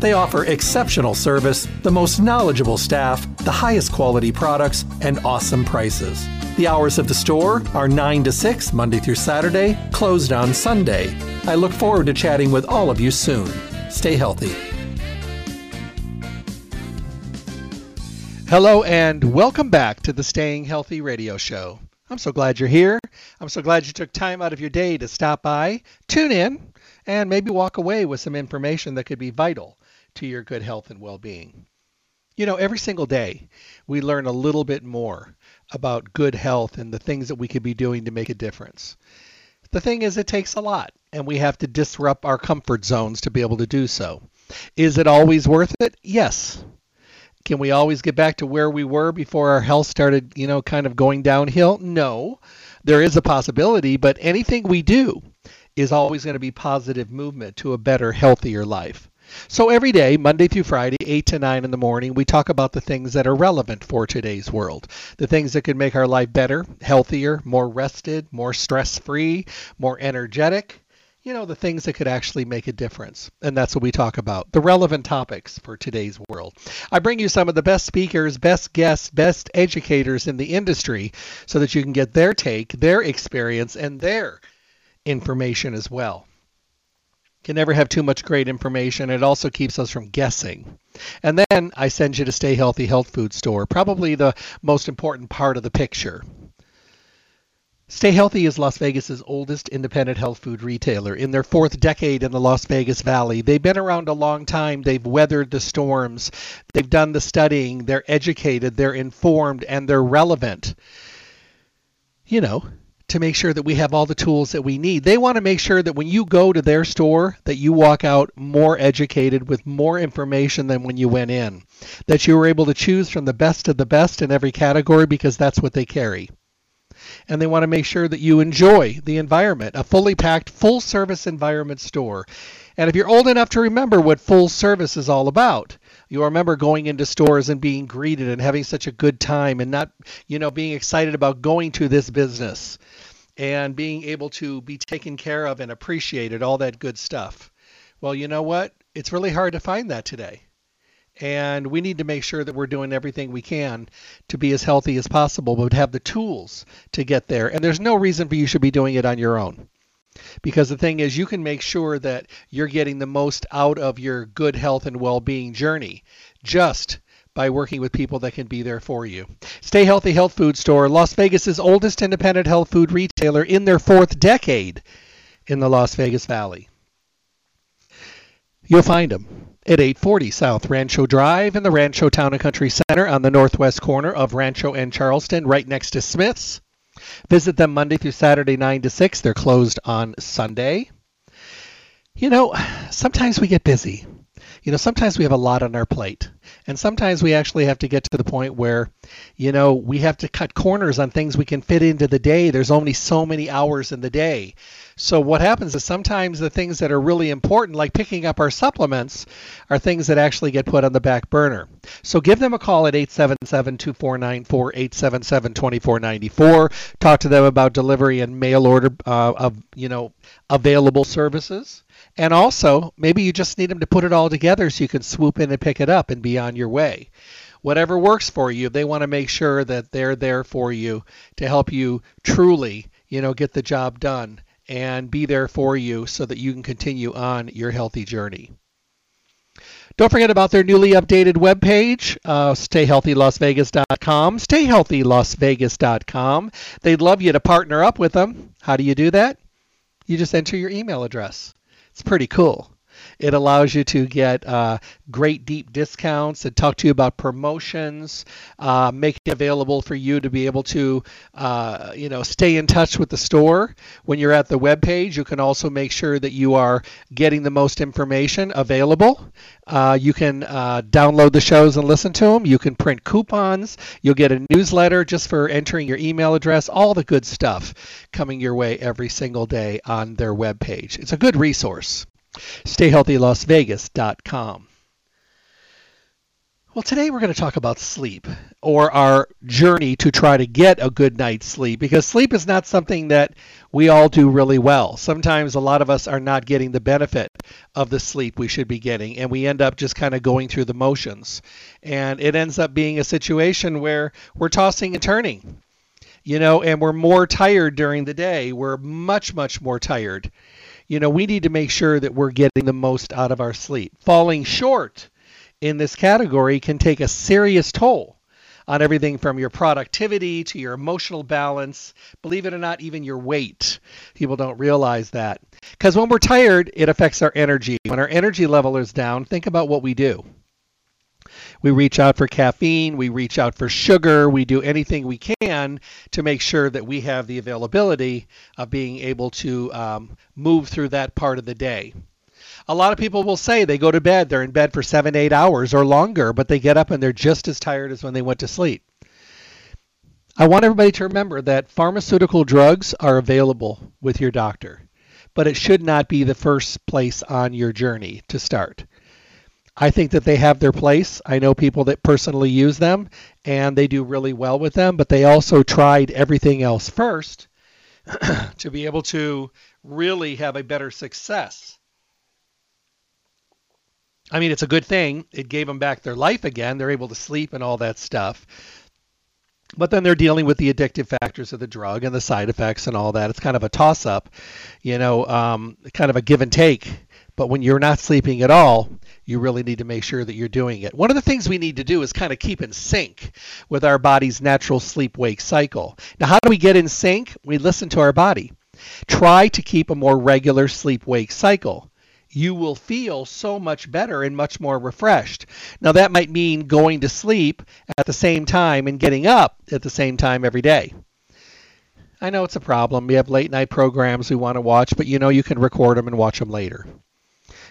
They offer exceptional service, the most knowledgeable staff, the highest quality products, and awesome prices. The hours of the store are 9 to 6, Monday through Saturday, closed on Sunday. I look forward to chatting with all of you soon. Stay healthy. Hello, and welcome back to the Staying Healthy radio show. I'm so glad you're here. I'm so glad you took time out of your day to stop by, tune in, and maybe walk away with some information that could be vital to your good health and well being. You know, every single day we learn a little bit more about good health and the things that we could be doing to make a difference. The thing is, it takes a lot, and we have to disrupt our comfort zones to be able to do so. Is it always worth it? Yes. Can we always get back to where we were before our health started, you know, kind of going downhill? No. There is a possibility, but anything we do is always going to be positive movement to a better, healthier life. So every day, Monday through Friday, 8 to 9 in the morning, we talk about the things that are relevant for today's world. The things that could make our life better, healthier, more rested, more stress free, more energetic. You know, the things that could actually make a difference. And that's what we talk about the relevant topics for today's world. I bring you some of the best speakers, best guests, best educators in the industry so that you can get their take, their experience, and their information as well can never have too much great information. It also keeps us from guessing. And then I send you to Stay Healthy Health Food Store, probably the most important part of the picture. Stay Healthy is Las Vegas's oldest independent health food retailer. In their fourth decade in the Las Vegas Valley, they've been around a long time. They've weathered the storms. They've done the studying. They're educated. They're informed, and they're relevant. You know, to make sure that we have all the tools that we need. They want to make sure that when you go to their store that you walk out more educated with more information than when you went in. That you were able to choose from the best of the best in every category because that's what they carry. And they want to make sure that you enjoy the environment, a fully packed, full service environment store. And if you're old enough to remember what full service is all about, you remember going into stores and being greeted and having such a good time and not, you know, being excited about going to this business and being able to be taken care of and appreciated, all that good stuff. Well, you know what? It's really hard to find that today. And we need to make sure that we're doing everything we can to be as healthy as possible, but have the tools to get there. And there's no reason for you should be doing it on your own. Because the thing is, you can make sure that you're getting the most out of your good health and well being journey just by working with people that can be there for you. Stay Healthy Health Food Store, Las Vegas's oldest independent health food retailer in their fourth decade in the Las Vegas Valley. You'll find them at 840 South Rancho Drive in the Rancho Town and Country Center on the northwest corner of Rancho and Charleston, right next to Smith's. Visit them Monday through Saturday, 9 to 6. They're closed on Sunday. You know, sometimes we get busy. You know, sometimes we have a lot on our plate. And sometimes we actually have to get to the point where, you know, we have to cut corners on things we can fit into the day. There's only so many hours in the day. So what happens is sometimes the things that are really important, like picking up our supplements, are things that actually get put on the back burner. So give them a call at 877-2494, 877-2494. Talk to them about delivery and mail order uh, of, you know, available services. And also, maybe you just need them to put it all together so you can swoop in and pick it up and be on your way. Whatever works for you, they want to make sure that they're there for you to help you truly, you know, get the job done and be there for you so that you can continue on your healthy journey. Don't forget about their newly updated webpage, uh, stayhealthylasvegas.com. Stayhealthylasvegas.com. They'd love you to partner up with them. How do you do that? You just enter your email address. It's pretty cool. It allows you to get uh, great deep discounts and talk to you about promotions, uh, make it available for you to be able to, uh, you know, stay in touch with the store. When you're at the web page, you can also make sure that you are getting the most information available. Uh, you can uh, download the shows and listen to them. You can print coupons. You'll get a newsletter just for entering your email address. All the good stuff coming your way every single day on their web page. It's a good resource stayhealthylasvegas.com. Well, today we're going to talk about sleep or our journey to try to get a good night's sleep because sleep is not something that we all do really well. Sometimes a lot of us are not getting the benefit of the sleep we should be getting, and we end up just kind of going through the motions. And it ends up being a situation where we're tossing and turning, you know, and we're more tired during the day. We're much, much more tired you know, we need to make sure that we're getting the most out of our sleep. Falling short in this category can take a serious toll on everything from your productivity to your emotional balance. Believe it or not, even your weight. People don't realize that. Because when we're tired, it affects our energy. When our energy level is down, think about what we do. We reach out for caffeine, we reach out for sugar, we do anything we can to make sure that we have the availability of being able to um, move through that part of the day. A lot of people will say they go to bed, they're in bed for seven, eight hours or longer, but they get up and they're just as tired as when they went to sleep. I want everybody to remember that pharmaceutical drugs are available with your doctor, but it should not be the first place on your journey to start. I think that they have their place. I know people that personally use them and they do really well with them, but they also tried everything else first to be able to really have a better success. I mean, it's a good thing. It gave them back their life again. They're able to sleep and all that stuff. But then they're dealing with the addictive factors of the drug and the side effects and all that. It's kind of a toss up, you know, um, kind of a give and take. But when you're not sleeping at all, you really need to make sure that you're doing it. One of the things we need to do is kind of keep in sync with our body's natural sleep wake cycle. Now, how do we get in sync? We listen to our body. Try to keep a more regular sleep wake cycle. You will feel so much better and much more refreshed. Now, that might mean going to sleep at the same time and getting up at the same time every day. I know it's a problem. We have late night programs we want to watch, but you know you can record them and watch them later.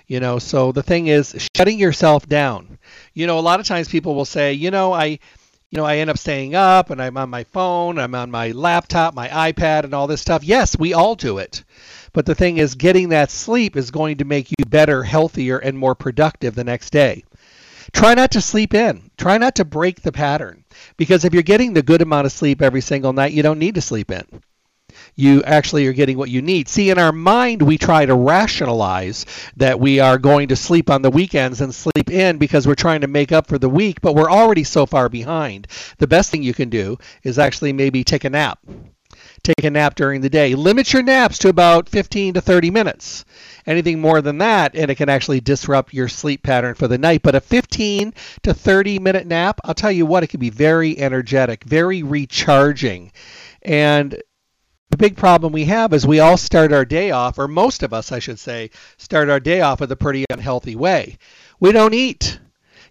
You know, so the thing is shutting yourself down. You know, a lot of times people will say, you know, I you know, I end up staying up and I'm on my phone, I'm on my laptop, my iPad and all this stuff. Yes, we all do it. But the thing is getting that sleep is going to make you better, healthier and more productive the next day. Try not to sleep in. Try not to break the pattern because if you're getting the good amount of sleep every single night, you don't need to sleep in you actually are getting what you need. See, in our mind, we try to rationalize that we are going to sleep on the weekends and sleep in because we're trying to make up for the week, but we're already so far behind. The best thing you can do is actually maybe take a nap. Take a nap during the day. Limit your naps to about 15 to 30 minutes. Anything more than that, and it can actually disrupt your sleep pattern for the night. But a 15 to 30 minute nap, I'll tell you what, it can be very energetic, very recharging. And the big problem we have is we all start our day off, or most of us, I should say, start our day off with a pretty unhealthy way. We don't eat.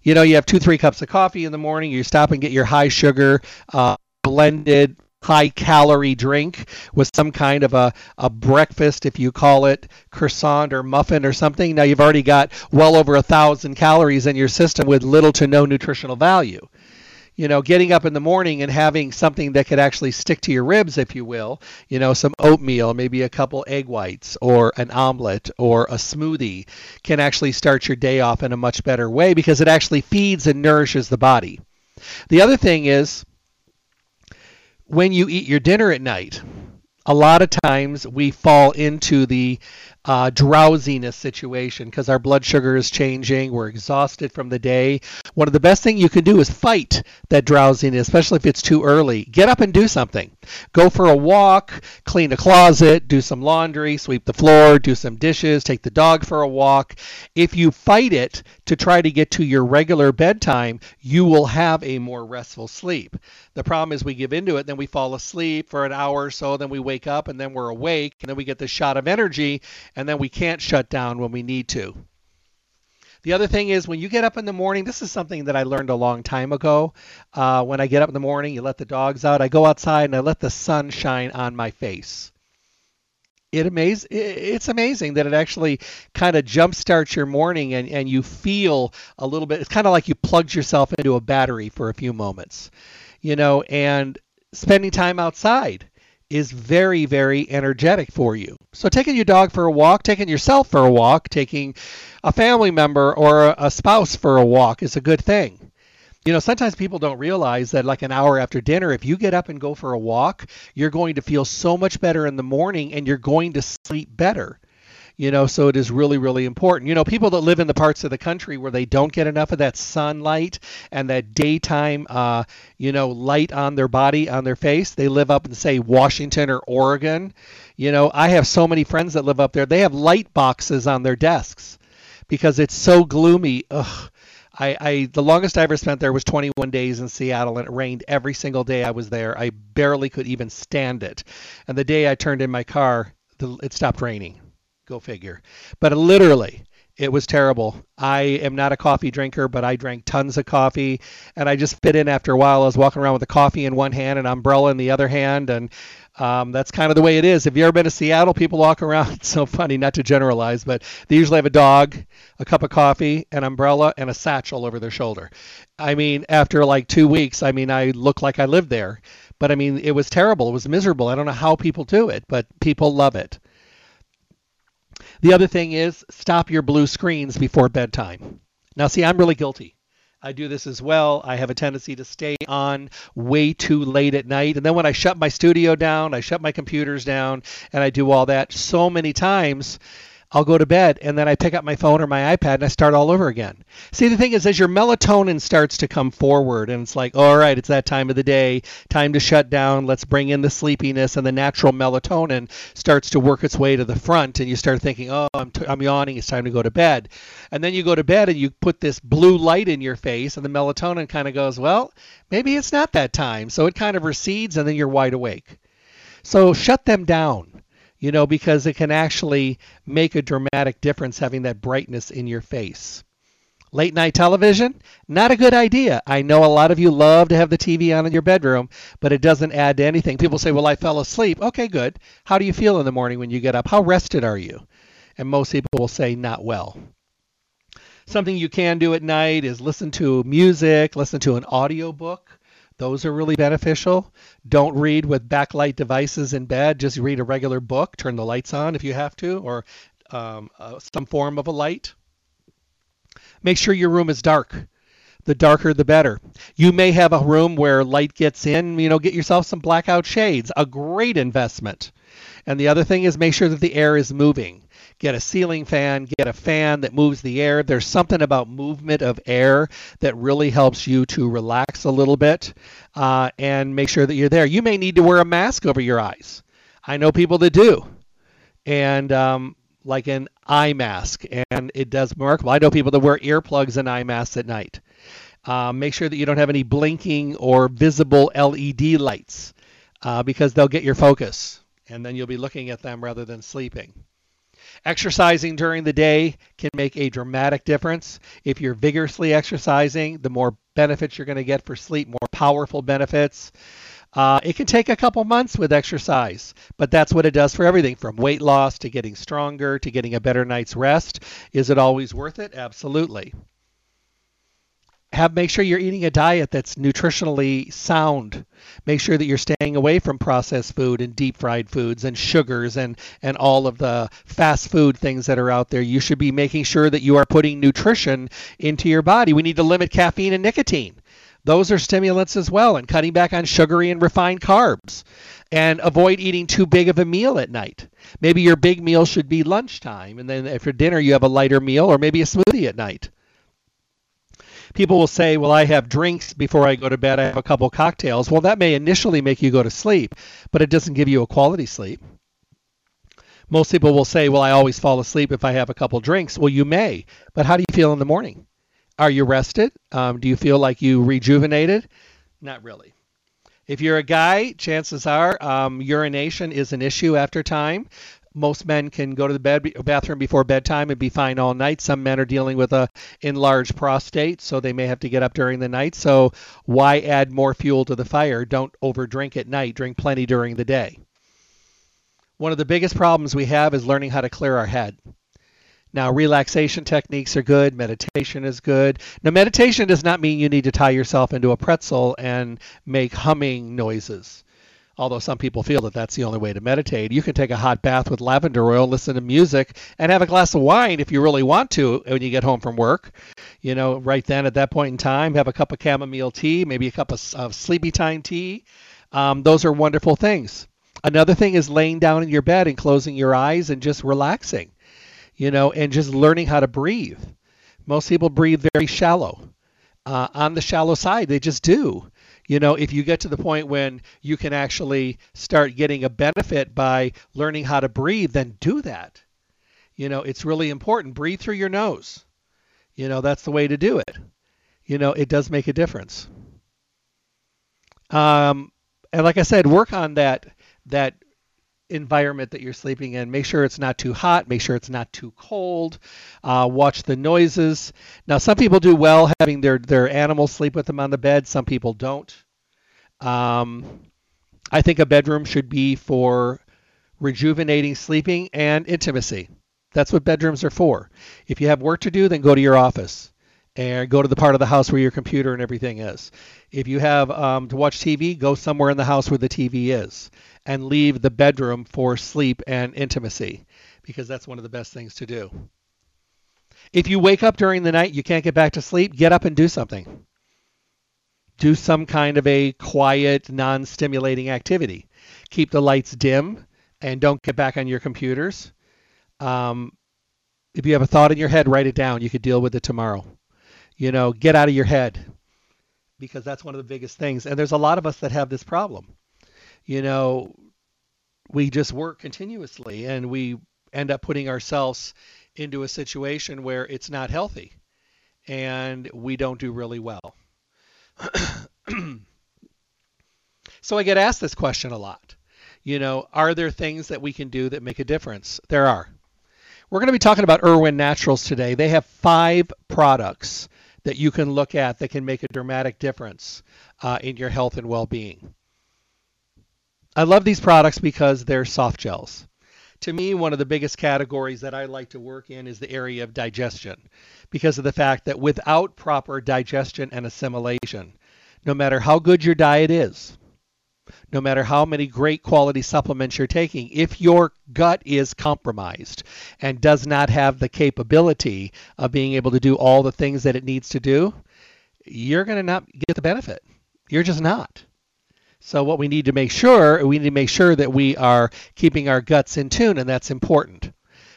You know, you have two, three cups of coffee in the morning. You stop and get your high sugar, uh, blended, high calorie drink with some kind of a, a breakfast, if you call it croissant or muffin or something. Now you've already got well over a thousand calories in your system with little to no nutritional value you know, getting up in the morning and having something that could actually stick to your ribs, if you will, you know, some oatmeal, maybe a couple egg whites or an omelet or a smoothie can actually start your day off in a much better way because it actually feeds and nourishes the body. The other thing is when you eat your dinner at night, a lot of times we fall into the uh, drowsiness situation because our blood sugar is changing. We're exhausted from the day. One of the best things you can do is fight that drowsiness, especially if it's too early. Get up and do something. Go for a walk, clean a closet, do some laundry, sweep the floor, do some dishes, take the dog for a walk. If you fight it to try to get to your regular bedtime, you will have a more restful sleep. The problem is we give into it, then we fall asleep for an hour or so, then we wake up and then we're awake, and then we get the shot of energy, and then we can't shut down when we need to. The other thing is when you get up in the morning, this is something that I learned a long time ago. Uh, when I get up in the morning, you let the dogs out. I go outside and I let the sun shine on my face. It amaze, it's amazing that it actually kind of jumpstarts your morning and, and you feel a little bit. It's kind of like you plugged yourself into a battery for a few moments, you know, and spending time outside is very, very energetic for you. So, taking your dog for a walk, taking yourself for a walk, taking a family member or a spouse for a walk is a good thing. You know, sometimes people don't realize that, like an hour after dinner, if you get up and go for a walk, you're going to feel so much better in the morning and you're going to sleep better you know so it is really really important you know people that live in the parts of the country where they don't get enough of that sunlight and that daytime uh, you know light on their body on their face they live up in say washington or oregon you know i have so many friends that live up there they have light boxes on their desks because it's so gloomy Ugh. I, I the longest I ever spent there was 21 days in Seattle, and it rained every single day I was there. I barely could even stand it. And the day I turned in my car, the, it stopped raining. Go figure. But literally, it was terrible. I am not a coffee drinker, but I drank tons of coffee, and I just fit in after a while. I was walking around with a coffee in one hand, an umbrella in the other hand, and um, that's kind of the way it is. Have you ever been to Seattle? People walk around. It's so funny, not to generalize, but they usually have a dog, a cup of coffee, an umbrella, and a satchel over their shoulder. I mean, after like two weeks, I mean, I look like I lived there. But I mean, it was terrible. It was miserable. I don't know how people do it, but people love it. The other thing is stop your blue screens before bedtime. Now, see, I'm really guilty. I do this as well. I have a tendency to stay on way too late at night. And then when I shut my studio down, I shut my computers down, and I do all that so many times, I'll go to bed and then I pick up my phone or my iPad and I start all over again. See, the thing is, as your melatonin starts to come forward and it's like, all right, it's that time of the day, time to shut down, let's bring in the sleepiness, and the natural melatonin starts to work its way to the front, and you start thinking, oh, I'm, t- I'm yawning, it's time to go to bed. And then you go to bed and you put this blue light in your face, and the melatonin kind of goes, well, maybe it's not that time. So it kind of recedes, and then you're wide awake. So shut them down you know, because it can actually make a dramatic difference having that brightness in your face. Late night television, not a good idea. I know a lot of you love to have the TV on in your bedroom, but it doesn't add to anything. People say, Well, I fell asleep. Okay, good. How do you feel in the morning when you get up? How rested are you? And most people will say, Not well. Something you can do at night is listen to music, listen to an audiobook. Those are really beneficial. Don't read with backlight devices in bed. Just read a regular book. Turn the lights on if you have to, or um, uh, some form of a light. Make sure your room is dark. The darker, the better. You may have a room where light gets in. You know, get yourself some blackout shades. A great investment. And the other thing is make sure that the air is moving get a ceiling fan, get a fan that moves the air. There's something about movement of air that really helps you to relax a little bit uh, and make sure that you're there. You may need to wear a mask over your eyes. I know people that do. And um, like an eye mask, and it does remarkable. I know people that wear earplugs and eye masks at night. Uh, make sure that you don't have any blinking or visible LED lights uh, because they'll get your focus, and then you'll be looking at them rather than sleeping. Exercising during the day can make a dramatic difference. If you're vigorously exercising, the more benefits you're going to get for sleep, more powerful benefits. Uh, it can take a couple months with exercise, but that's what it does for everything from weight loss to getting stronger to getting a better night's rest. Is it always worth it? Absolutely have make sure you're eating a diet that's nutritionally sound. Make sure that you're staying away from processed food and deep fried foods and sugars and and all of the fast food things that are out there. You should be making sure that you are putting nutrition into your body. We need to limit caffeine and nicotine. Those are stimulants as well, and cutting back on sugary and refined carbs. And avoid eating too big of a meal at night. Maybe your big meal should be lunchtime, and then for dinner you have a lighter meal or maybe a smoothie at night. People will say, Well, I have drinks before I go to bed, I have a couple cocktails. Well, that may initially make you go to sleep, but it doesn't give you a quality sleep. Most people will say, Well, I always fall asleep if I have a couple drinks. Well, you may, but how do you feel in the morning? Are you rested? Um, do you feel like you rejuvenated? Not really. If you're a guy, chances are um, urination is an issue after time. Most men can go to the bed bathroom before bedtime and be fine all night. Some men are dealing with a enlarged prostate, so they may have to get up during the night. So why add more fuel to the fire? Don't overdrink at night. Drink plenty during the day. One of the biggest problems we have is learning how to clear our head. Now, relaxation techniques are good, meditation is good. Now, meditation does not mean you need to tie yourself into a pretzel and make humming noises. Although some people feel that that's the only way to meditate. You can take a hot bath with lavender oil, listen to music, and have a glass of wine if you really want to when you get home from work. You know, right then at that point in time, have a cup of chamomile tea, maybe a cup of, of sleepy time tea. Um, those are wonderful things. Another thing is laying down in your bed and closing your eyes and just relaxing you know, and just learning how to breathe. Most people breathe very shallow. Uh, on the shallow side, they just do. You know, if you get to the point when you can actually start getting a benefit by learning how to breathe, then do that. You know, it's really important. Breathe through your nose. You know, that's the way to do it. You know, it does make a difference. Um, and like I said, work on that that environment that you're sleeping in. Make sure it's not too hot. Make sure it's not too cold. Uh, watch the noises. Now, some people do well having their their animals sleep with them on the bed. Some people don't. Um, I think a bedroom should be for rejuvenating sleeping and intimacy. That's what bedrooms are for. If you have work to do, then go to your office and go to the part of the house where your computer and everything is. If you have um, to watch TV, go somewhere in the house where the TV is and leave the bedroom for sleep and intimacy because that's one of the best things to do. If you wake up during the night, you can't get back to sleep, get up and do something. Do some kind of a quiet, non stimulating activity. Keep the lights dim and don't get back on your computers. Um, if you have a thought in your head, write it down. You could deal with it tomorrow. You know, get out of your head because that's one of the biggest things. And there's a lot of us that have this problem you know, we just work continuously and we end up putting ourselves into a situation where it's not healthy and we don't do really well. so I get asked this question a lot. You know, are there things that we can do that make a difference? There are. We're going to be talking about Irwin Naturals today. They have five products that you can look at that can make a dramatic difference uh, in your health and well being. I love these products because they're soft gels. To me, one of the biggest categories that I like to work in is the area of digestion because of the fact that without proper digestion and assimilation, no matter how good your diet is, no matter how many great quality supplements you're taking, if your gut is compromised and does not have the capability of being able to do all the things that it needs to do, you're going to not get the benefit. You're just not. So what we need to make sure, we need to make sure that we are keeping our guts in tune, and that's important.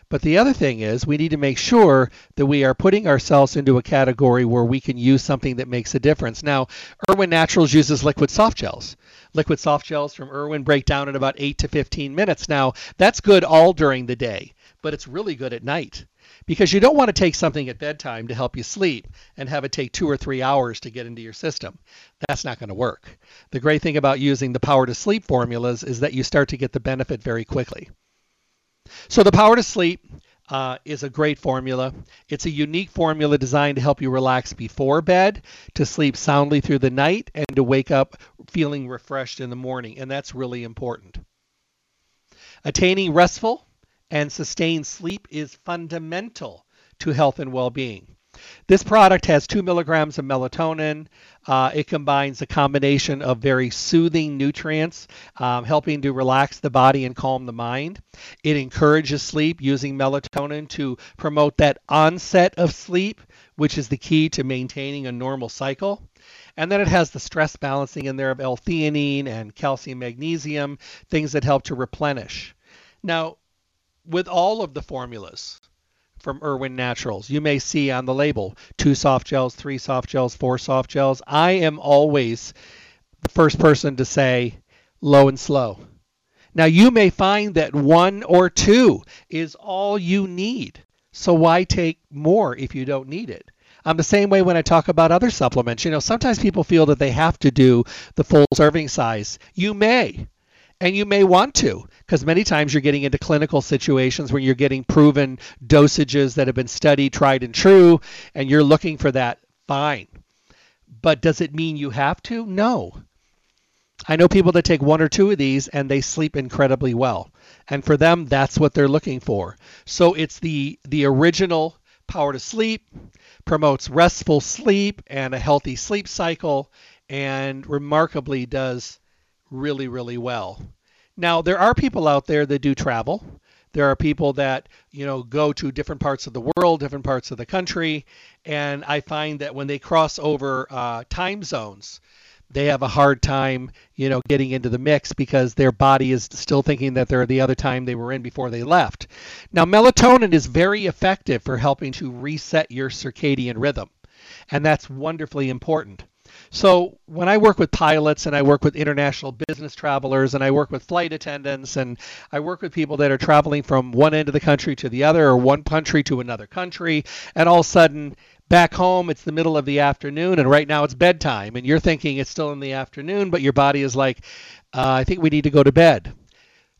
But the other thing is we need to make sure that we are putting ourselves into a category where we can use something that makes a difference. Now, Irwin Naturals uses liquid soft gels. Liquid soft gels from Irwin break down in about 8 to 15 minutes. Now, that's good all during the day, but it's really good at night because you don't want to take something at bedtime to help you sleep and have it take two or three hours to get into your system. That's not going to work. The great thing about using the power to sleep formulas is that you start to get the benefit very quickly. So the power to sleep uh, is a great formula. It's a unique formula designed to help you relax before bed, to sleep soundly through the night, and to wake up feeling refreshed in the morning. And that's really important. Attaining restful and sustained sleep is fundamental to health and well being. This product has two milligrams of melatonin. Uh, it combines a combination of very soothing nutrients, um, helping to relax the body and calm the mind. It encourages sleep using melatonin to promote that onset of sleep, which is the key to maintaining a normal cycle. And then it has the stress balancing in there of L-theanine and calcium magnesium, things that help to replenish. Now, with all of the formulas, from Irwin Naturals. You may see on the label two soft gels, three soft gels, four soft gels. I am always the first person to say low and slow. Now, you may find that one or two is all you need. So, why take more if you don't need it? I'm the same way when I talk about other supplements. You know, sometimes people feel that they have to do the full serving size. You may and you may want to because many times you're getting into clinical situations where you're getting proven dosages that have been studied tried and true and you're looking for that fine. But does it mean you have to? No. I know people that take one or two of these and they sleep incredibly well. And for them that's what they're looking for. So it's the the original power to sleep promotes restful sleep and a healthy sleep cycle and remarkably does really, really well. Now, there are people out there that do travel. There are people that, you know, go to different parts of the world, different parts of the country, and I find that when they cross over uh, time zones, they have a hard time, you know, getting into the mix because their body is still thinking that they're the other time they were in before they left. Now, melatonin is very effective for helping to reset your circadian rhythm, and that's wonderfully important. So when I work with pilots and I work with international business travelers and I work with flight attendants and I work with people that are traveling from one end of the country to the other or one country to another country, and all of a sudden back home it's the middle of the afternoon and right now it's bedtime and you're thinking it's still in the afternoon, but your body is like, uh, I think we need to go to bed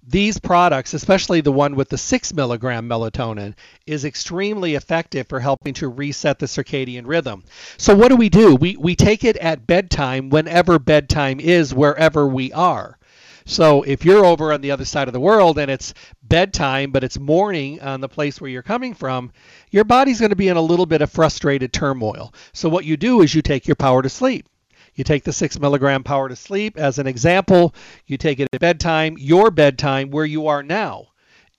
these products, especially the one with the six milligram melatonin, is extremely effective for helping to reset the circadian rhythm. So, what do we do? We, we take it at bedtime whenever bedtime is, wherever we are. So, if you're over on the other side of the world and it's bedtime, but it's morning on the place where you're coming from, your body's going to be in a little bit of frustrated turmoil. So, what you do is you take your power to sleep. You take the six milligram power to sleep as an example. You take it at bedtime, your bedtime, where you are now,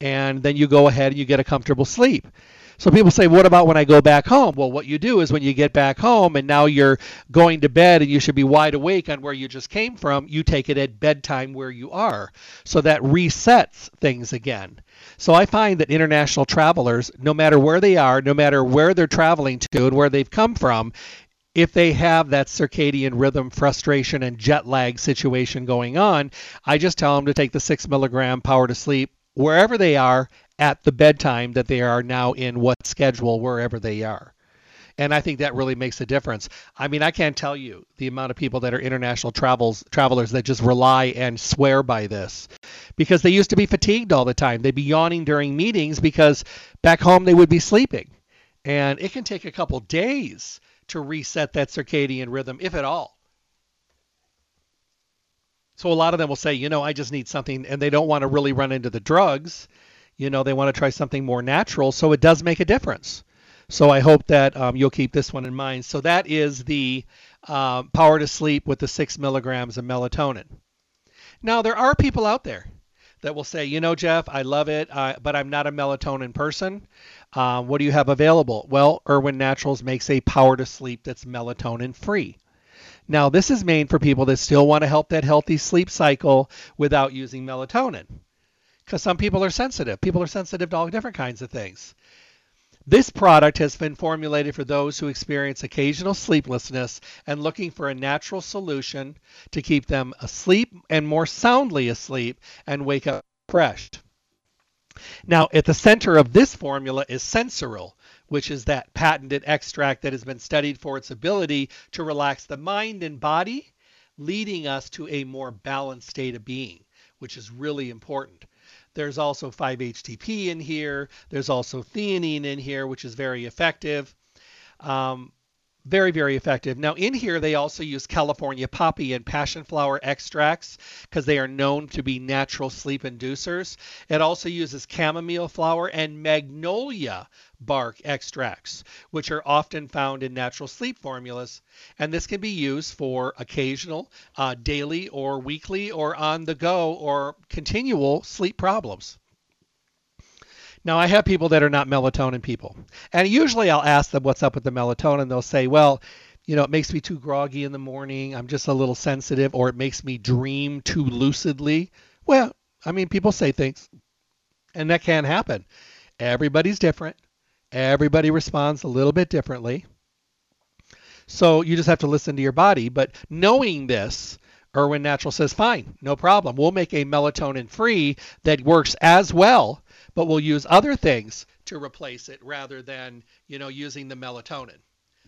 and then you go ahead and you get a comfortable sleep. So people say, what about when I go back home? Well, what you do is when you get back home and now you're going to bed and you should be wide awake on where you just came from, you take it at bedtime where you are. So that resets things again. So I find that international travelers, no matter where they are, no matter where they're traveling to and where they've come from, if they have that circadian rhythm frustration and jet lag situation going on, I just tell them to take the six milligram power to sleep wherever they are at the bedtime that they are now in what schedule wherever they are. And I think that really makes a difference. I mean, I can't tell you the amount of people that are international travels travelers that just rely and swear by this because they used to be fatigued all the time. They'd be yawning during meetings because back home they would be sleeping. And it can take a couple days to reset that circadian rhythm, if at all. So a lot of them will say, you know, I just need something, and they don't want to really run into the drugs. You know, they want to try something more natural. So it does make a difference. So I hope that um, you'll keep this one in mind. So that is the uh, power to sleep with the six milligrams of melatonin. Now there are people out there that will say, you know, Jeff, I love it, uh, but I'm not a melatonin person. Uh, what do you have available? Well, Irwin Naturals makes a power to sleep that's melatonin free. Now, this is made for people that still want to help that healthy sleep cycle without using melatonin. Because some people are sensitive. People are sensitive to all different kinds of things. This product has been formulated for those who experience occasional sleeplessness and looking for a natural solution to keep them asleep and more soundly asleep and wake up refreshed. Now, at the center of this formula is Sensoril, which is that patented extract that has been studied for its ability to relax the mind and body, leading us to a more balanced state of being, which is really important. There's also 5-HTP in here. There's also theanine in here, which is very effective. Um, Very, very effective. Now, in here, they also use California poppy and passion flower extracts because they are known to be natural sleep inducers. It also uses chamomile flower and magnolia bark extracts, which are often found in natural sleep formulas. And this can be used for occasional, uh, daily, or weekly, or on the go, or continual sleep problems. Now, I have people that are not melatonin people. And usually I'll ask them what's up with the melatonin. They'll say, well, you know, it makes me too groggy in the morning. I'm just a little sensitive, or it makes me dream too lucidly. Well, I mean, people say things, and that can happen. Everybody's different. Everybody responds a little bit differently. So you just have to listen to your body. But knowing this, Irwin Natural says, fine, no problem. We'll make a melatonin free that works as well but we'll use other things to replace it rather than, you know, using the melatonin.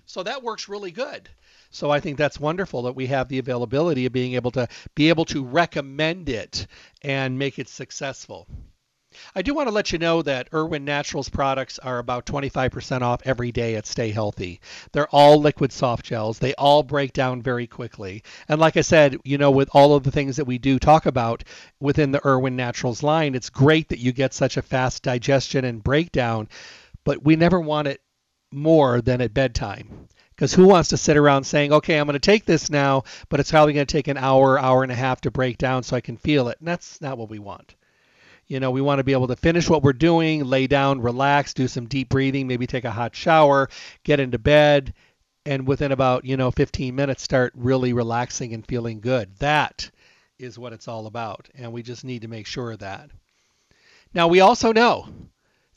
So that works really good. So I think that's wonderful that we have the availability of being able to be able to recommend it and make it successful. I do want to let you know that Irwin Naturals products are about 25% off every day at Stay Healthy. They're all liquid soft gels. They all break down very quickly. And like I said, you know, with all of the things that we do talk about within the Irwin Naturals line, it's great that you get such a fast digestion and breakdown, but we never want it more than at bedtime. Because who wants to sit around saying, okay, I'm going to take this now, but it's probably going to take an hour, hour and a half to break down so I can feel it? And that's not what we want. You know, we want to be able to finish what we're doing, lay down, relax, do some deep breathing, maybe take a hot shower, get into bed, and within about, you know, 15 minutes start really relaxing and feeling good. That is what it's all about. And we just need to make sure of that. Now, we also know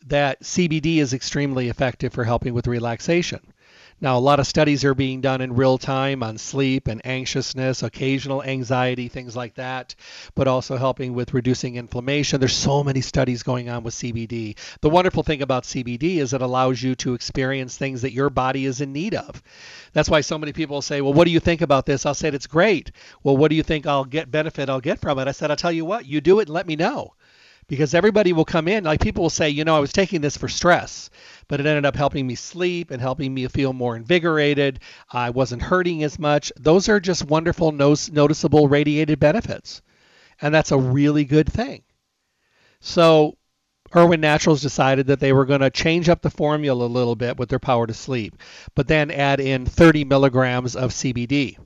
that CBD is extremely effective for helping with relaxation. Now, a lot of studies are being done in real time on sleep and anxiousness, occasional anxiety, things like that, but also helping with reducing inflammation. There's so many studies going on with CBD. The wonderful thing about CBD is it allows you to experience things that your body is in need of. That's why so many people say, "Well, what do you think about this?" I'll say it's great. Well, what do you think I'll get benefit I'll get from it? I said, "I'll tell you what, you do it and let me know." Because everybody will come in like people will say you know i was taking this for stress but it ended up helping me sleep and helping me feel more invigorated i wasn't hurting as much those are just wonderful noticeable radiated benefits and that's a really good thing so Irwin Naturals decided that they were going to change up the formula a little bit with their power to sleep, but then add in 30 milligrams of CBD.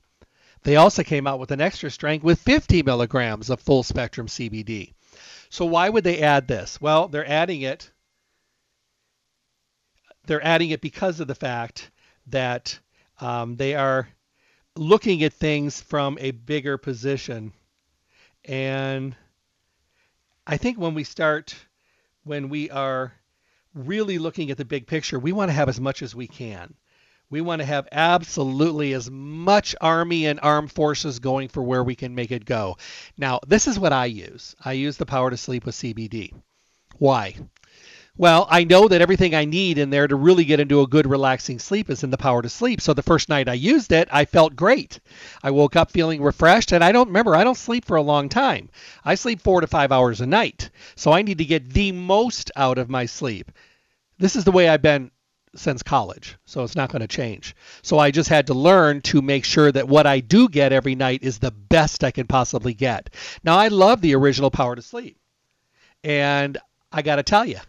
They also came out with an extra strength with 50 milligrams of full spectrum CBD. So why would they add this? Well, they're adding it. They're adding it because of the fact that um, they are looking at things from a bigger position. And I think when we start, when we are really looking at the big picture, we want to have as much as we can. We want to have absolutely as much Army and armed forces going for where we can make it go. Now, this is what I use I use the power to sleep with CBD. Why? Well, I know that everything I need in there to really get into a good relaxing sleep is in the power to sleep. So the first night I used it, I felt great. I woke up feeling refreshed, and I don't remember, I don't sleep for a long time. I sleep four to five hours a night. So I need to get the most out of my sleep. This is the way I've been since college, so it's not going to change. So I just had to learn to make sure that what I do get every night is the best I can possibly get. Now, I love the original Power to Sleep, and I got to tell you,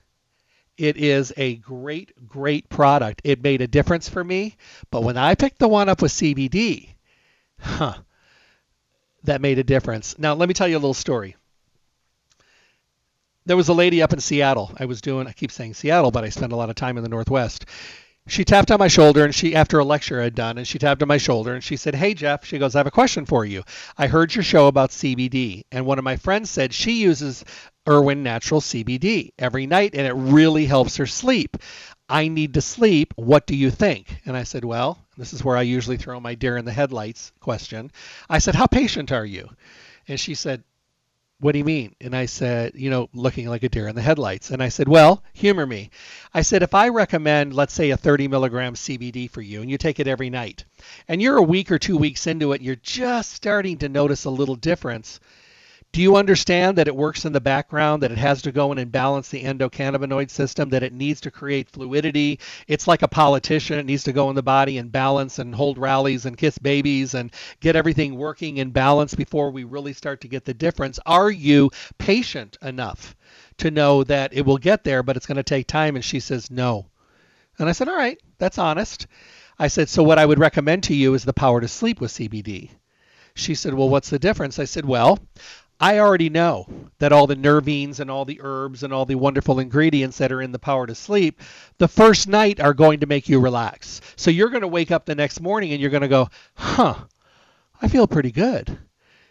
it is a great, great product. It made a difference for me, but when I picked the one up with CBD, huh, that made a difference. Now, let me tell you a little story there was a lady up in Seattle. I was doing, I keep saying Seattle, but I spend a lot of time in the Northwest. She tapped on my shoulder and she, after a lecture I'd done, and she tapped on my shoulder and she said, Hey, Jeff, she goes, I have a question for you. I heard your show about CBD, and one of my friends said she uses Irwin Natural CBD every night and it really helps her sleep. I need to sleep. What do you think? And I said, Well, this is where I usually throw my deer in the headlights question. I said, How patient are you? And she said, what do you mean? And I said, you know, looking like a deer in the headlights. And I said, well, humor me. I said, if I recommend, let's say, a 30 milligram CBD for you and you take it every night, and you're a week or two weeks into it, you're just starting to notice a little difference, Do you understand that it works in the background, that it has to go in and balance the endocannabinoid system, that it needs to create fluidity? It's like a politician. It needs to go in the body and balance and hold rallies and kiss babies and get everything working in balance before we really start to get the difference. Are you patient enough to know that it will get there, but it's going to take time? And she says, no. And I said, all right, that's honest. I said, so what I would recommend to you is the power to sleep with CBD. She said, well, what's the difference? I said, well, I already know that all the nervines and all the herbs and all the wonderful ingredients that are in the power to sleep, the first night are going to make you relax. So you're going to wake up the next morning and you're going to go, huh, I feel pretty good.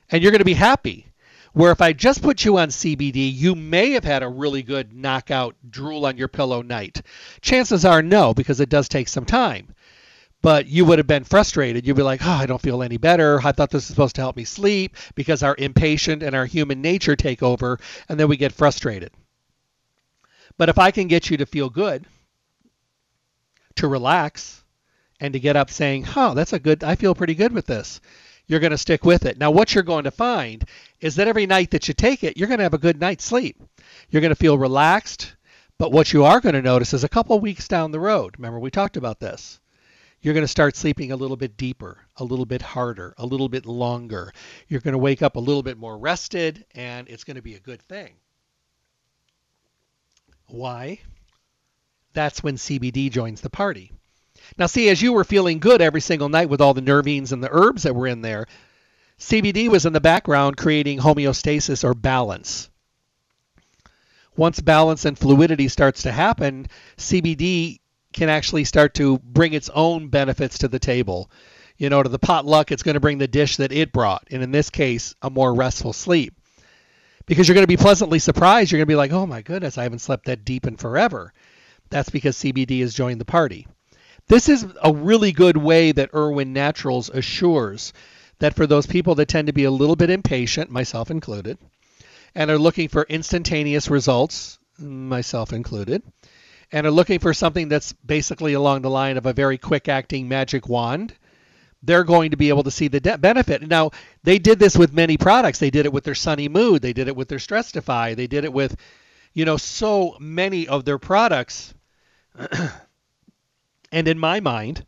And you're going to be happy. Where if I just put you on CBD, you may have had a really good knockout drool on your pillow night. Chances are no, because it does take some time but you would have been frustrated. You'd be like, oh, I don't feel any better. I thought this was supposed to help me sleep because our impatient and our human nature take over, and then we get frustrated. But if I can get you to feel good, to relax, and to get up saying, oh, that's a good, I feel pretty good with this, you're going to stick with it. Now, what you're going to find is that every night that you take it, you're going to have a good night's sleep. You're going to feel relaxed. But what you are going to notice is a couple weeks down the road, remember we talked about this, you're going to start sleeping a little bit deeper, a little bit harder, a little bit longer. You're going to wake up a little bit more rested, and it's going to be a good thing. Why? That's when CBD joins the party. Now, see, as you were feeling good every single night with all the nervines and the herbs that were in there, CBD was in the background creating homeostasis or balance. Once balance and fluidity starts to happen, CBD can actually start to bring its own benefits to the table. You know, to the potluck, it's going to bring the dish that it brought, and in this case, a more restful sleep. Because you're going to be pleasantly surprised. You're going to be like, oh my goodness, I haven't slept that deep in forever. That's because CBD has joined the party. This is a really good way that Irwin Naturals assures that for those people that tend to be a little bit impatient, myself included, and are looking for instantaneous results, myself included, and are looking for something that's basically along the line of a very quick acting magic wand, they're going to be able to see the de- benefit. Now, they did this with many products. They did it with their Sunny Mood. They did it with their Stressify. They did it with, you know, so many of their products. and in my mind,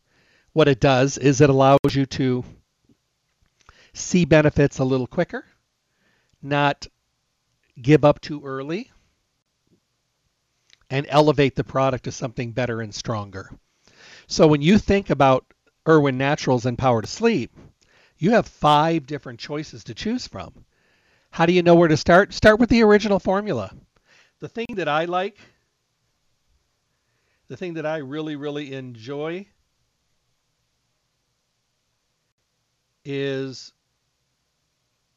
what it does is it allows you to see benefits a little quicker, not give up too early, and elevate the product to something better and stronger. So when you think about Irwin Naturals and Power to Sleep, you have five different choices to choose from. How do you know where to start? Start with the original formula. The thing that I like, the thing that I really, really enjoy is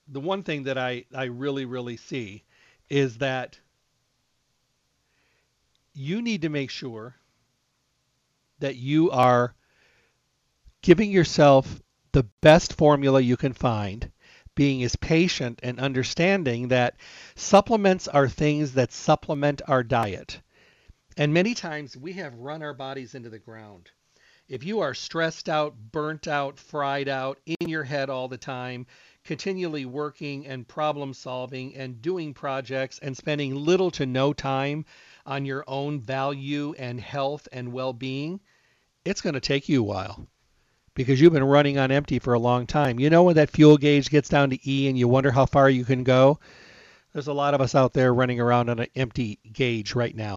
the one thing that I, I really, really see is that you need to make sure that you are giving yourself the best formula you can find, being as patient and understanding that supplements are things that supplement our diet. And many times we have run our bodies into the ground. If you are stressed out, burnt out, fried out, in your head all the time, continually working and problem solving and doing projects and spending little to no time on your own value and health and well being, it's going to take you a while because you've been running on empty for a long time. You know, when that fuel gauge gets down to E and you wonder how far you can go? There's a lot of us out there running around on an empty gauge right now.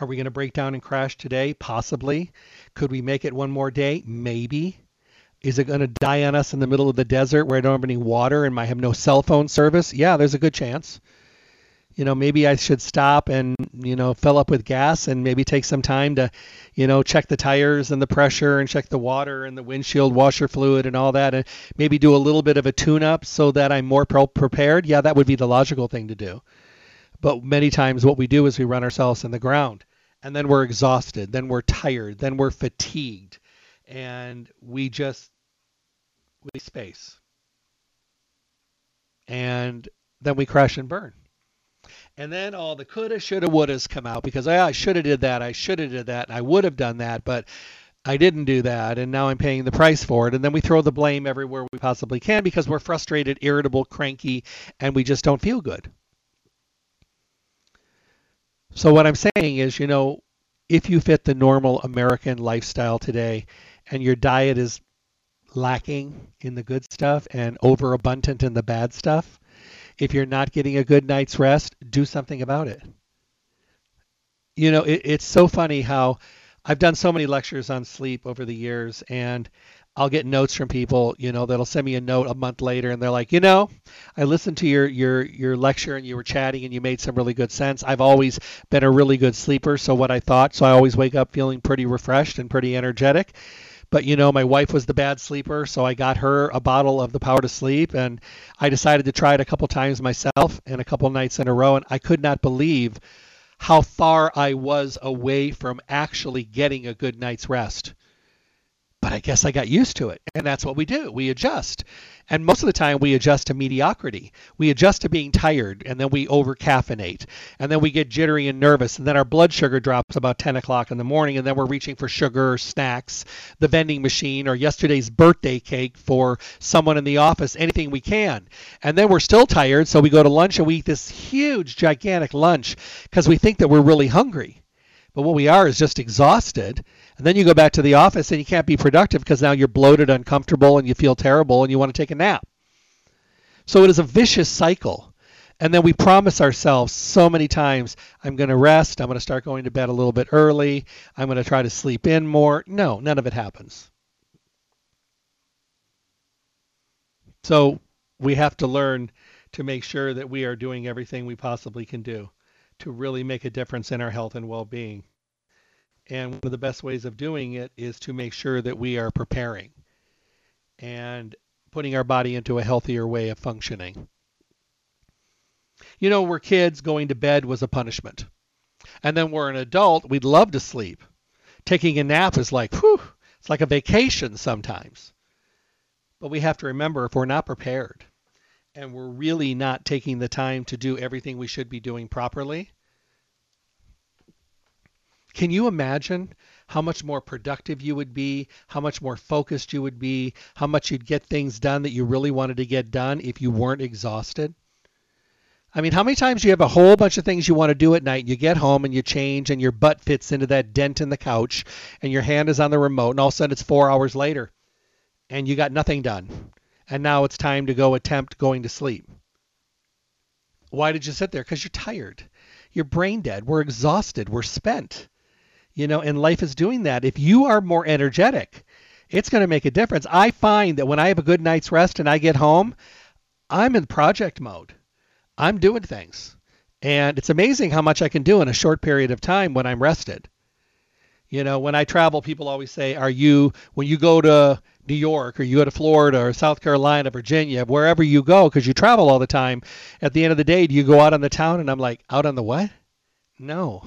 Are we going to break down and crash today? Possibly. Could we make it one more day? Maybe. Is it going to die on us in the middle of the desert where I don't have any water and I have no cell phone service? Yeah, there's a good chance you know, maybe I should stop and, you know, fill up with gas and maybe take some time to, you know, check the tires and the pressure and check the water and the windshield washer fluid and all that and maybe do a little bit of a tune up so that I'm more prepared. Yeah, that would be the logical thing to do. But many times what we do is we run ourselves in the ground and then we're exhausted, then we're tired, then we're fatigued and we just we space. And then we crash and burn. And then all the coulda, shoulda, wouldas come out because oh, I should have did that, I should have did that, I would have done that, but I didn't do that, and now I'm paying the price for it. And then we throw the blame everywhere we possibly can because we're frustrated, irritable, cranky, and we just don't feel good. So, what I'm saying is, you know, if you fit the normal American lifestyle today and your diet is lacking in the good stuff and overabundant in the bad stuff, if you're not getting a good night's rest, do something about it. You know, it, it's so funny how I've done so many lectures on sleep over the years, and I'll get notes from people, you know, that'll send me a note a month later, and they're like, you know, I listened to your your your lecture, and you were chatting, and you made some really good sense. I've always been a really good sleeper, so what I thought, so I always wake up feeling pretty refreshed and pretty energetic. But you know, my wife was the bad sleeper, so I got her a bottle of the Power to Sleep, and I decided to try it a couple times myself and a couple nights in a row, and I could not believe how far I was away from actually getting a good night's rest. But I guess I got used to it. And that's what we do. We adjust. And most of the time, we adjust to mediocrity. We adjust to being tired, and then we over caffeinate. And then we get jittery and nervous. And then our blood sugar drops about 10 o'clock in the morning. And then we're reaching for sugar, snacks, the vending machine, or yesterday's birthday cake for someone in the office, anything we can. And then we're still tired. So we go to lunch and we eat this huge, gigantic lunch because we think that we're really hungry. But what we are is just exhausted. And then you go back to the office and you can't be productive because now you're bloated, uncomfortable, and you feel terrible and you want to take a nap. So it is a vicious cycle. And then we promise ourselves so many times, I'm going to rest. I'm going to start going to bed a little bit early. I'm going to try to sleep in more. No, none of it happens. So we have to learn to make sure that we are doing everything we possibly can do to really make a difference in our health and well being. And one of the best ways of doing it is to make sure that we are preparing and putting our body into a healthier way of functioning. You know, we're kids, going to bed was a punishment. And then we're an adult, we'd love to sleep. Taking a nap is like, whew, it's like a vacation sometimes. But we have to remember if we're not prepared, and we're really not taking the time to do everything we should be doing properly, can you imagine how much more productive you would be, how much more focused you would be, how much you'd get things done that you really wanted to get done if you weren't exhausted? I mean, how many times you have a whole bunch of things you want to do at night and you get home and you change and your butt fits into that dent in the couch and your hand is on the remote and all of a sudden it's four hours later and you got nothing done and now it's time to go attempt going to sleep. Why did you sit there? Because you're tired. You're brain dead. We're exhausted. We're spent. You know, and life is doing that. If you are more energetic, it's going to make a difference. I find that when I have a good night's rest and I get home, I'm in project mode. I'm doing things. And it's amazing how much I can do in a short period of time when I'm rested. You know, when I travel, people always say, Are you, when you go to New York or you go to Florida or South Carolina, Virginia, wherever you go, because you travel all the time, at the end of the day, do you go out on the town? And I'm like, Out on the what? No.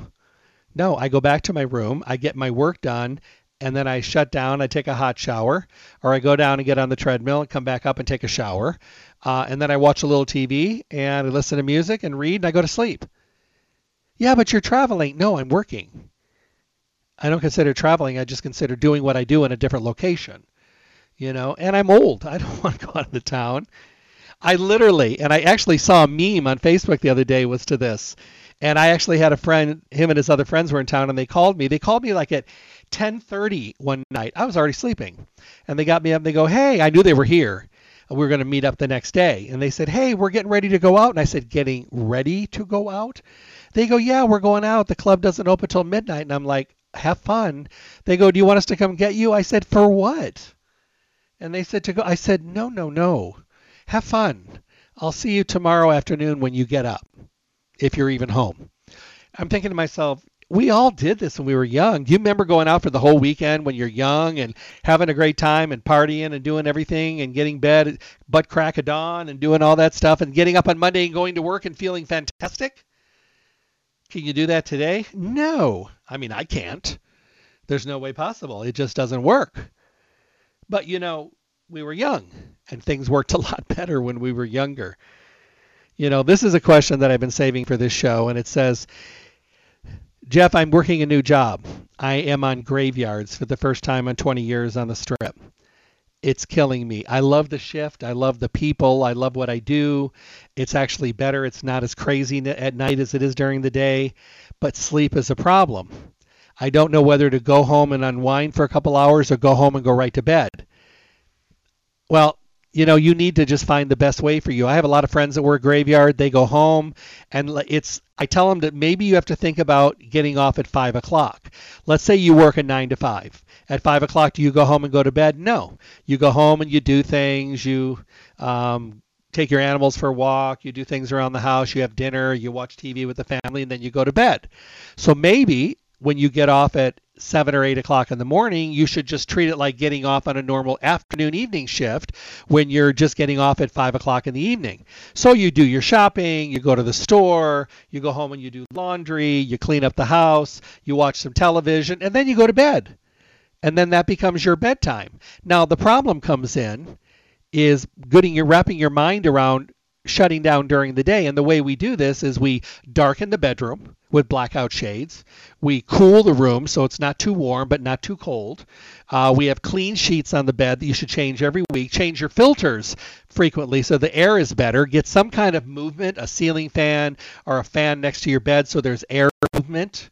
No, I go back to my room, I get my work done, and then I shut down, I take a hot shower, or I go down and get on the treadmill and come back up and take a shower. Uh, and then I watch a little TV and I listen to music and read and I go to sleep. Yeah, but you're traveling. No, I'm working. I don't consider traveling. I just consider doing what I do in a different location. You know, and I'm old. I don't want to go out of the town. I literally, and I actually saw a meme on Facebook the other day was to this. And I actually had a friend, him and his other friends were in town, and they called me. They called me like at 10:30 one night. I was already sleeping, and they got me up. and They go, "Hey, I knew they were here. We were going to meet up the next day." And they said, "Hey, we're getting ready to go out." And I said, "Getting ready to go out?" They go, "Yeah, we're going out. The club doesn't open till midnight." And I'm like, "Have fun." They go, "Do you want us to come get you?" I said, "For what?" And they said to go. I said, "No, no, no. Have fun. I'll see you tomorrow afternoon when you get up, if you're even home." I'm thinking to myself, we all did this when we were young. Do you remember going out for the whole weekend when you're young and having a great time and partying and doing everything and getting bed butt crack of dawn and doing all that stuff and getting up on Monday and going to work and feeling fantastic? Can you do that today? No. I mean, I can't. There's no way possible. It just doesn't work. But you know, we were young and things worked a lot better when we were younger. You know, this is a question that I've been saving for this show and it says Jeff, I'm working a new job. I am on graveyards for the first time in 20 years on the strip. It's killing me. I love the shift. I love the people. I love what I do. It's actually better. It's not as crazy at night as it is during the day, but sleep is a problem. I don't know whether to go home and unwind for a couple hours or go home and go right to bed. Well, you know, you need to just find the best way for you. I have a lot of friends that work graveyard. They go home, and it's. I tell them that maybe you have to think about getting off at five o'clock. Let's say you work a nine to five. At five o'clock, do you go home and go to bed? No. You go home and you do things. You um, take your animals for a walk. You do things around the house. You have dinner. You watch TV with the family, and then you go to bed. So maybe when you get off at seven or eight o'clock in the morning, you should just treat it like getting off on a normal afternoon evening shift when you're just getting off at five o'clock in the evening. So you do your shopping, you go to the store, you go home and you do laundry, you clean up the house, you watch some television, and then you go to bed. And then that becomes your bedtime. Now the problem comes in is getting your wrapping your mind around shutting down during the day. And the way we do this is we darken the bedroom with blackout shades. We cool the room so it's not too warm but not too cold. Uh, we have clean sheets on the bed that you should change every week. Change your filters frequently so the air is better. Get some kind of movement, a ceiling fan or a fan next to your bed so there's air movement.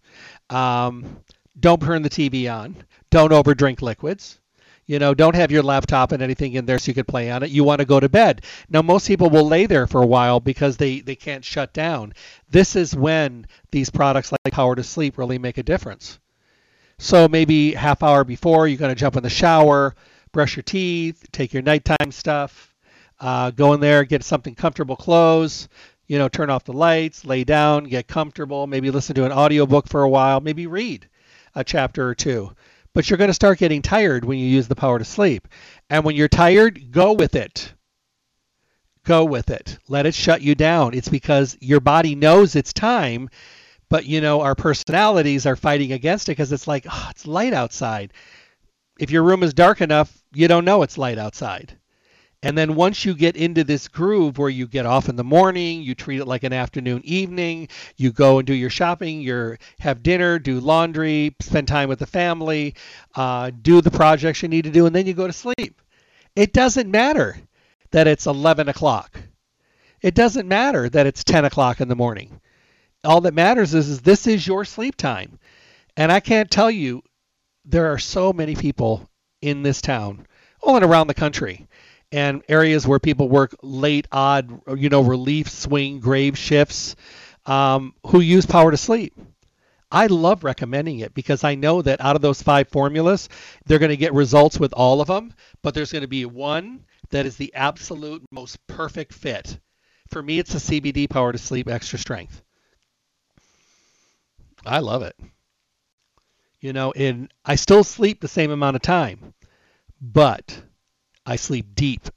Um, don't turn the TV on. Don't overdrink liquids. You know, don't have your laptop and anything in there so you could play on it. You want to go to bed. Now, most people will lay there for a while because they, they can't shut down. This is when these products like Power to Sleep really make a difference. So maybe half hour before, you're going to jump in the shower, brush your teeth, take your nighttime stuff, uh, go in there, get something comfortable clothes, you know, turn off the lights, lay down, get comfortable, maybe listen to an audiobook for a while, maybe read a chapter or two but you're going to start getting tired when you use the power to sleep. And when you're tired, go with it. Go with it. Let it shut you down. It's because your body knows it's time, but you know, our personalities are fighting against it because it's like, oh, it's light outside. If your room is dark enough, you don't know it's light outside. And then once you get into this groove where you get off in the morning, you treat it like an afternoon evening, you go and do your shopping, you have dinner, do laundry, spend time with the family, uh, do the projects you need to do, and then you go to sleep. It doesn't matter that it's 11 o'clock. It doesn't matter that it's 10 o'clock in the morning. All that matters is, is this is your sleep time. And I can't tell you, there are so many people in this town, all and around the country, and areas where people work late, odd, you know, relief swing grave shifts um, who use power to sleep. I love recommending it because I know that out of those five formulas, they're going to get results with all of them, but there's going to be one that is the absolute most perfect fit. For me, it's the CBD Power to Sleep Extra Strength. I love it. You know, and I still sleep the same amount of time, but I sleep deep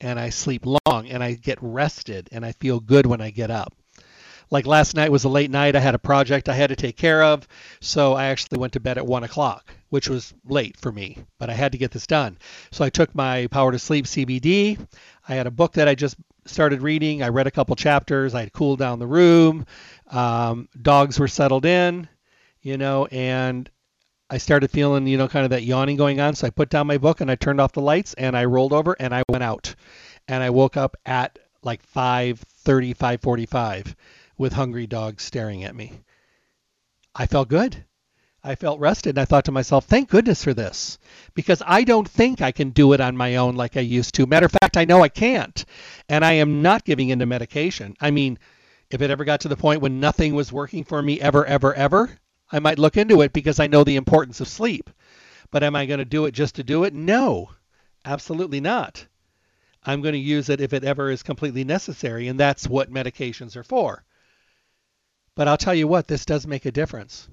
and I sleep long and I get rested and I feel good when I get up. Like last night was a late night. I had a project I had to take care of, so I actually went to bed at one o'clock, which was late for me, but I had to get this done. So I took my Power to Sleep CBD. I had a book that I just started reading. I read a couple chapters. I had cooled down the room. Um, dogs were settled in, you know, and I started feeling, you know, kind of that yawning going on. So I put down my book and I turned off the lights and I rolled over and I went out. And I woke up at like 5:30, 5:45 with hungry dogs staring at me. I felt good. I felt rested. And I thought to myself, thank goodness for this. Because I don't think I can do it on my own like I used to. Matter of fact, I know I can't. And I am not giving into medication. I mean, if it ever got to the point when nothing was working for me ever, ever, ever, I might look into it because I know the importance of sleep. But am I going to do it just to do it? No, absolutely not. I'm going to use it if it ever is completely necessary, and that's what medications are for. But I'll tell you what, this does make a difference.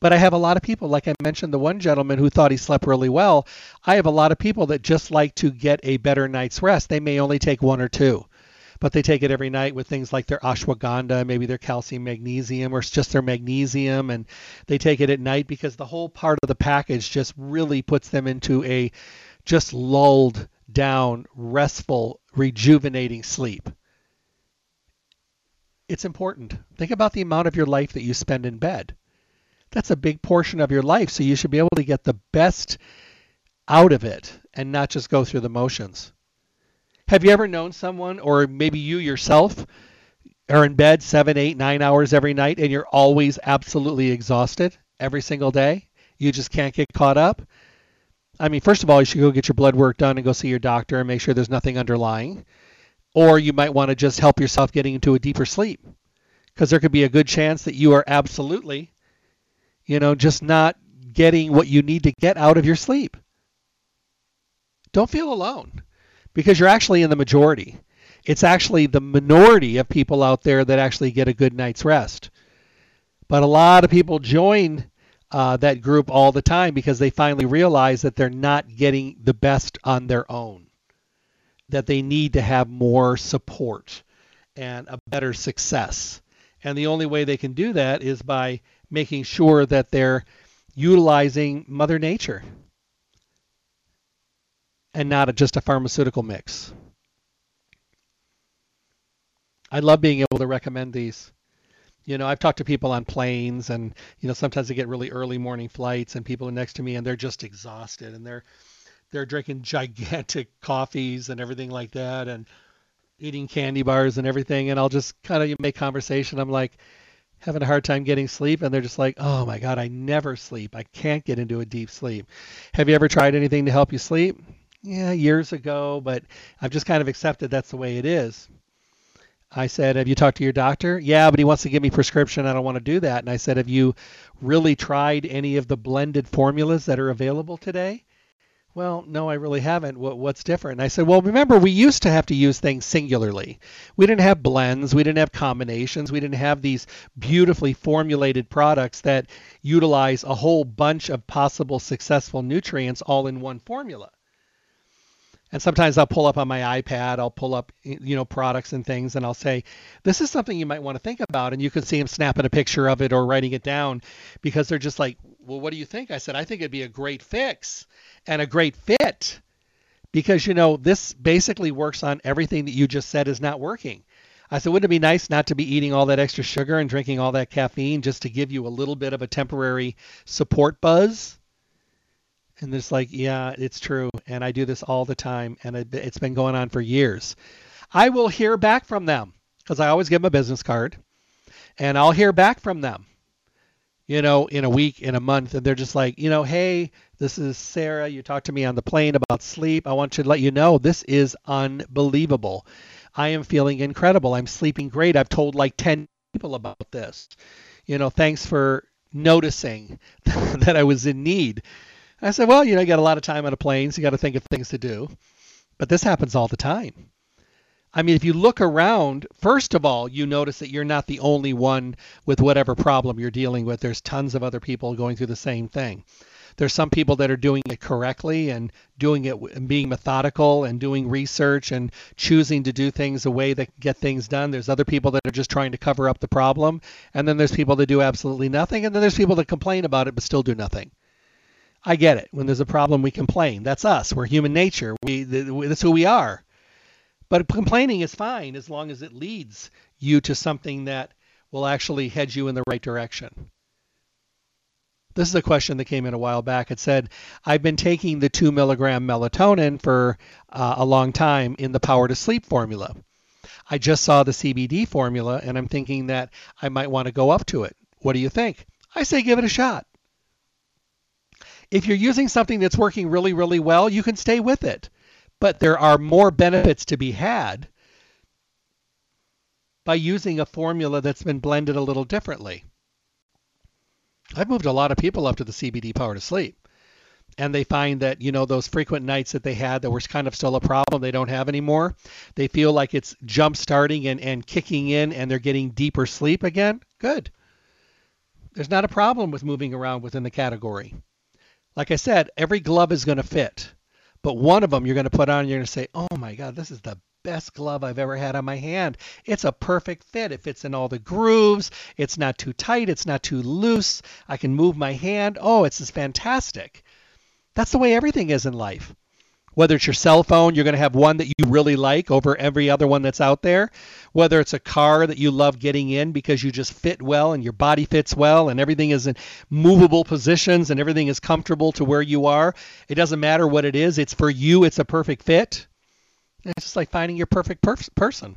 But I have a lot of people, like I mentioned, the one gentleman who thought he slept really well. I have a lot of people that just like to get a better night's rest. They may only take one or two but they take it every night with things like their ashwagandha, maybe their calcium magnesium, or it's just their magnesium, and they take it at night because the whole part of the package just really puts them into a just lulled down, restful, rejuvenating sleep. It's important. Think about the amount of your life that you spend in bed. That's a big portion of your life, so you should be able to get the best out of it and not just go through the motions. Have you ever known someone, or maybe you yourself, are in bed seven, eight, nine hours every night and you're always absolutely exhausted every single day? You just can't get caught up? I mean, first of all, you should go get your blood work done and go see your doctor and make sure there's nothing underlying. Or you might want to just help yourself getting into a deeper sleep because there could be a good chance that you are absolutely, you know, just not getting what you need to get out of your sleep. Don't feel alone because you're actually in the majority. It's actually the minority of people out there that actually get a good night's rest. But a lot of people join uh, that group all the time because they finally realize that they're not getting the best on their own, that they need to have more support and a better success. And the only way they can do that is by making sure that they're utilizing Mother Nature and not just a pharmaceutical mix. I love being able to recommend these. You know, I've talked to people on planes and, you know, sometimes they get really early morning flights and people are next to me and they're just exhausted and they're they're drinking gigantic coffees and everything like that and eating candy bars and everything and I'll just kind of make conversation. I'm like having a hard time getting sleep and they're just like, "Oh my god, I never sleep. I can't get into a deep sleep." Have you ever tried anything to help you sleep? Yeah, years ago, but I've just kind of accepted that's the way it is. I said, Have you talked to your doctor? Yeah, but he wants to give me prescription. I don't want to do that. And I said, Have you really tried any of the blended formulas that are available today? Well, no, I really haven't. What, what's different? And I said, Well, remember, we used to have to use things singularly. We didn't have blends, we didn't have combinations, we didn't have these beautifully formulated products that utilize a whole bunch of possible successful nutrients all in one formula and sometimes I'll pull up on my iPad, I'll pull up you know products and things, and I'll say, this is something you might want to think about, and you can see them snapping a picture of it or writing it down, because they're just like, well, what do you think? I said, I think it'd be a great fix and a great fit, because you know this basically works on everything that you just said is not working. I said, wouldn't it be nice not to be eating all that extra sugar and drinking all that caffeine just to give you a little bit of a temporary support buzz? And it's like, yeah, it's true. And I do this all the time. And it's been going on for years. I will hear back from them because I always give them a business card. And I'll hear back from them, you know, in a week, in a month. And they're just like, you know, hey, this is Sarah. You talked to me on the plane about sleep. I want to let you know this is unbelievable. I am feeling incredible. I'm sleeping great. I've told like 10 people about this. You know, thanks for noticing that I was in need. I said, well, you know, you got a lot of time on a plane, so you got to think of things to do. But this happens all the time. I mean, if you look around, first of all, you notice that you're not the only one with whatever problem you're dealing with. There's tons of other people going through the same thing. There's some people that are doing it correctly and doing it and being methodical and doing research and choosing to do things a way that get things done. There's other people that are just trying to cover up the problem. And then there's people that do absolutely nothing. And then there's people that complain about it but still do nothing. I get it. When there's a problem, we complain. That's us. We're human nature. We that's who we are. But complaining is fine as long as it leads you to something that will actually head you in the right direction. This is a question that came in a while back. It said, I've been taking the 2 milligram melatonin for uh, a long time in the Power to Sleep formula. I just saw the CBD formula and I'm thinking that I might want to go up to it. What do you think? I say give it a shot. If you're using something that's working really, really well, you can stay with it. But there are more benefits to be had by using a formula that's been blended a little differently. I've moved a lot of people up to the CBD power to sleep. And they find that, you know, those frequent nights that they had that were kind of still a problem, they don't have anymore. They feel like it's jump starting and, and kicking in and they're getting deeper sleep again. Good. There's not a problem with moving around within the category. Like I said, every glove is going to fit, but one of them you're going to put on and you're going to say, oh my God, this is the best glove I've ever had on my hand. It's a perfect fit. It fits in all the grooves. It's not too tight. It's not too loose. I can move my hand. Oh, it's just fantastic. That's the way everything is in life. Whether it's your cell phone, you're going to have one that you really like over every other one that's out there. Whether it's a car that you love getting in because you just fit well and your body fits well and everything is in movable positions and everything is comfortable to where you are. It doesn't matter what it is, it's for you, it's a perfect fit. It's just like finding your perfect per- person.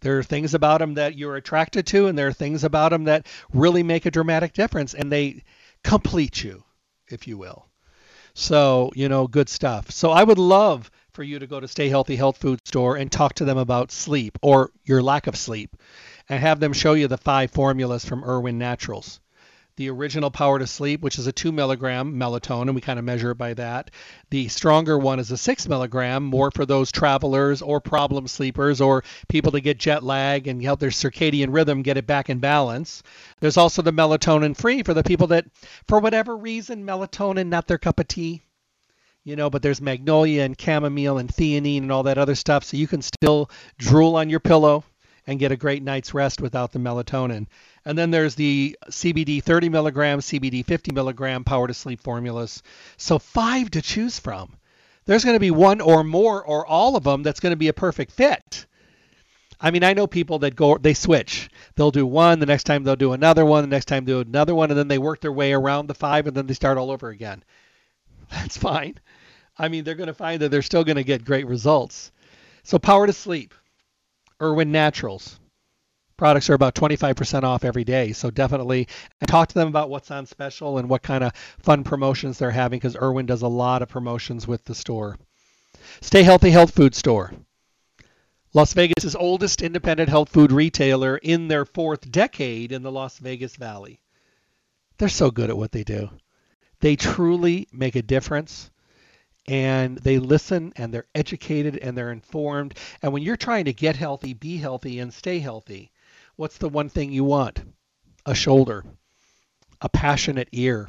There are things about them that you're attracted to, and there are things about them that really make a dramatic difference, and they complete you, if you will. So, you know, good stuff. So I would love for you to go to Stay Healthy Health Food Store and talk to them about sleep or your lack of sleep and have them show you the five formulas from Irwin Naturals the original Power to Sleep, which is a 2 milligram melatonin. We kind of measure it by that. The stronger one is a 6 milligram, more for those travelers or problem sleepers or people that get jet lag and help their circadian rhythm get it back in balance. There's also the melatonin free for the people that, for whatever reason, melatonin not their cup of tea. You know, but there's magnolia and chamomile and theanine and all that other stuff, so you can still drool on your pillow and get a great night's rest without the melatonin. And then there's the CBD 30 milligram, CBD 50 milligram power to sleep formulas. So five to choose from. There's going to be one or more or all of them that's going to be a perfect fit. I mean, I know people that go, they switch. They'll do one, the next time they'll do another one, the next time do another one, and then they work their way around the five, and then they start all over again. That's fine. I mean, they're going to find that they're still going to get great results. So, power to sleep, Irwin Naturals products are about 25% off every day. So definitely talk to them about what's on special and what kind of fun promotions they're having because Irwin does a lot of promotions with the store. Stay Healthy Health Food Store. Las Vegas' oldest independent health food retailer in their fourth decade in the Las Vegas Valley. They're so good at what they do. They truly make a difference and they listen and they're educated and they're informed. And when you're trying to get healthy, be healthy, and stay healthy, What's the one thing you want? A shoulder, a passionate ear,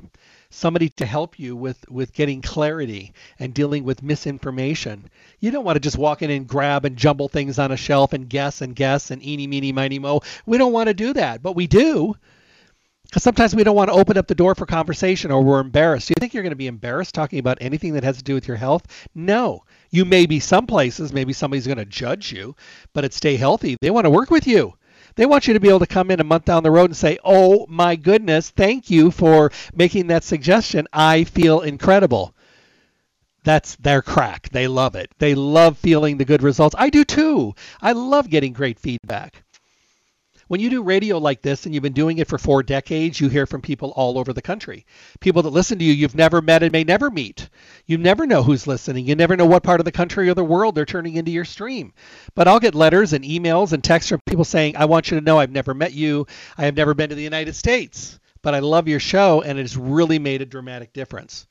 somebody to help you with, with getting clarity and dealing with misinformation. You don't want to just walk in and grab and jumble things on a shelf and guess and guess and eeny, meeny, miny, mo. We don't want to do that, but we do. Because sometimes we don't want to open up the door for conversation or we're embarrassed. Do you think you're going to be embarrassed talking about anything that has to do with your health? No. You may be some places, maybe somebody's going to judge you, but at Stay Healthy, they want to work with you. They want you to be able to come in a month down the road and say, "Oh my goodness, thank you for making that suggestion. I feel incredible." That's their crack. They love it. They love feeling the good results. I do too. I love getting great feedback. When you do radio like this and you've been doing it for four decades, you hear from people all over the country. People that listen to you you've never met and may never meet. You never know who's listening. You never know what part of the country or the world they're turning into your stream. But I'll get letters and emails and texts from people saying, I want you to know I've never met you. I have never been to the United States. But I love your show and it has really made a dramatic difference.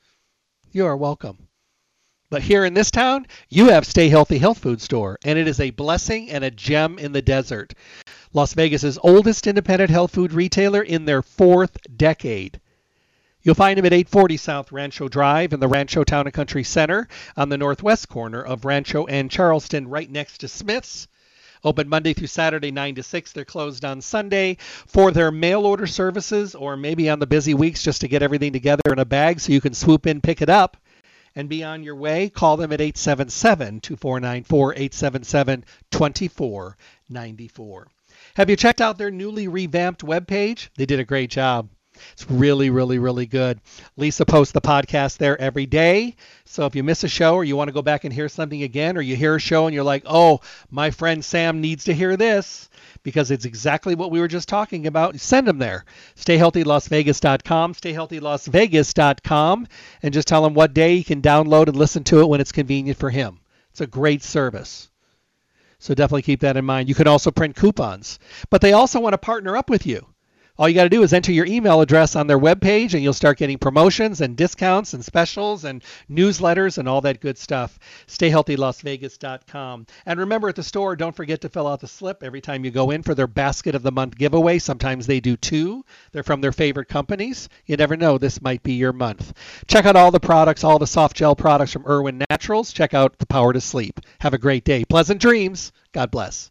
You are welcome. But here in this town, you have Stay Healthy Health Food Store, and it is a blessing and a gem in the desert. Las Vegas's oldest independent health food retailer in their fourth decade. You'll find them at 840 South Rancho Drive in the Rancho Town and Country Center on the northwest corner of Rancho and Charleston, right next to Smith's. Open Monday through Saturday, 9 to 6. They're closed on Sunday for their mail order services or maybe on the busy weeks just to get everything together in a bag so you can swoop in, pick it up, and be on your way. Call them at 877 2494 877 2494. Have you checked out their newly revamped webpage? They did a great job. It's really, really, really good. Lisa posts the podcast there every day. So if you miss a show or you want to go back and hear something again, or you hear a show and you're like, oh, my friend Sam needs to hear this because it's exactly what we were just talking about, send them there. StayHealthyLasVegas.com, StayHealthyLasVegas.com, and just tell him what day he can download and listen to it when it's convenient for him. It's a great service. So definitely keep that in mind. You can also print coupons, but they also want to partner up with you. All you got to do is enter your email address on their webpage and you'll start getting promotions and discounts and specials and newsletters and all that good stuff. StayHealthyLasVegas.com. And remember at the store, don't forget to fill out the slip every time you go in for their basket of the month giveaway. Sometimes they do two. They're from their favorite companies. You never know, this might be your month. Check out all the products, all the soft gel products from Irwin Naturals. Check out the Power to Sleep. Have a great day. Pleasant dreams. God bless.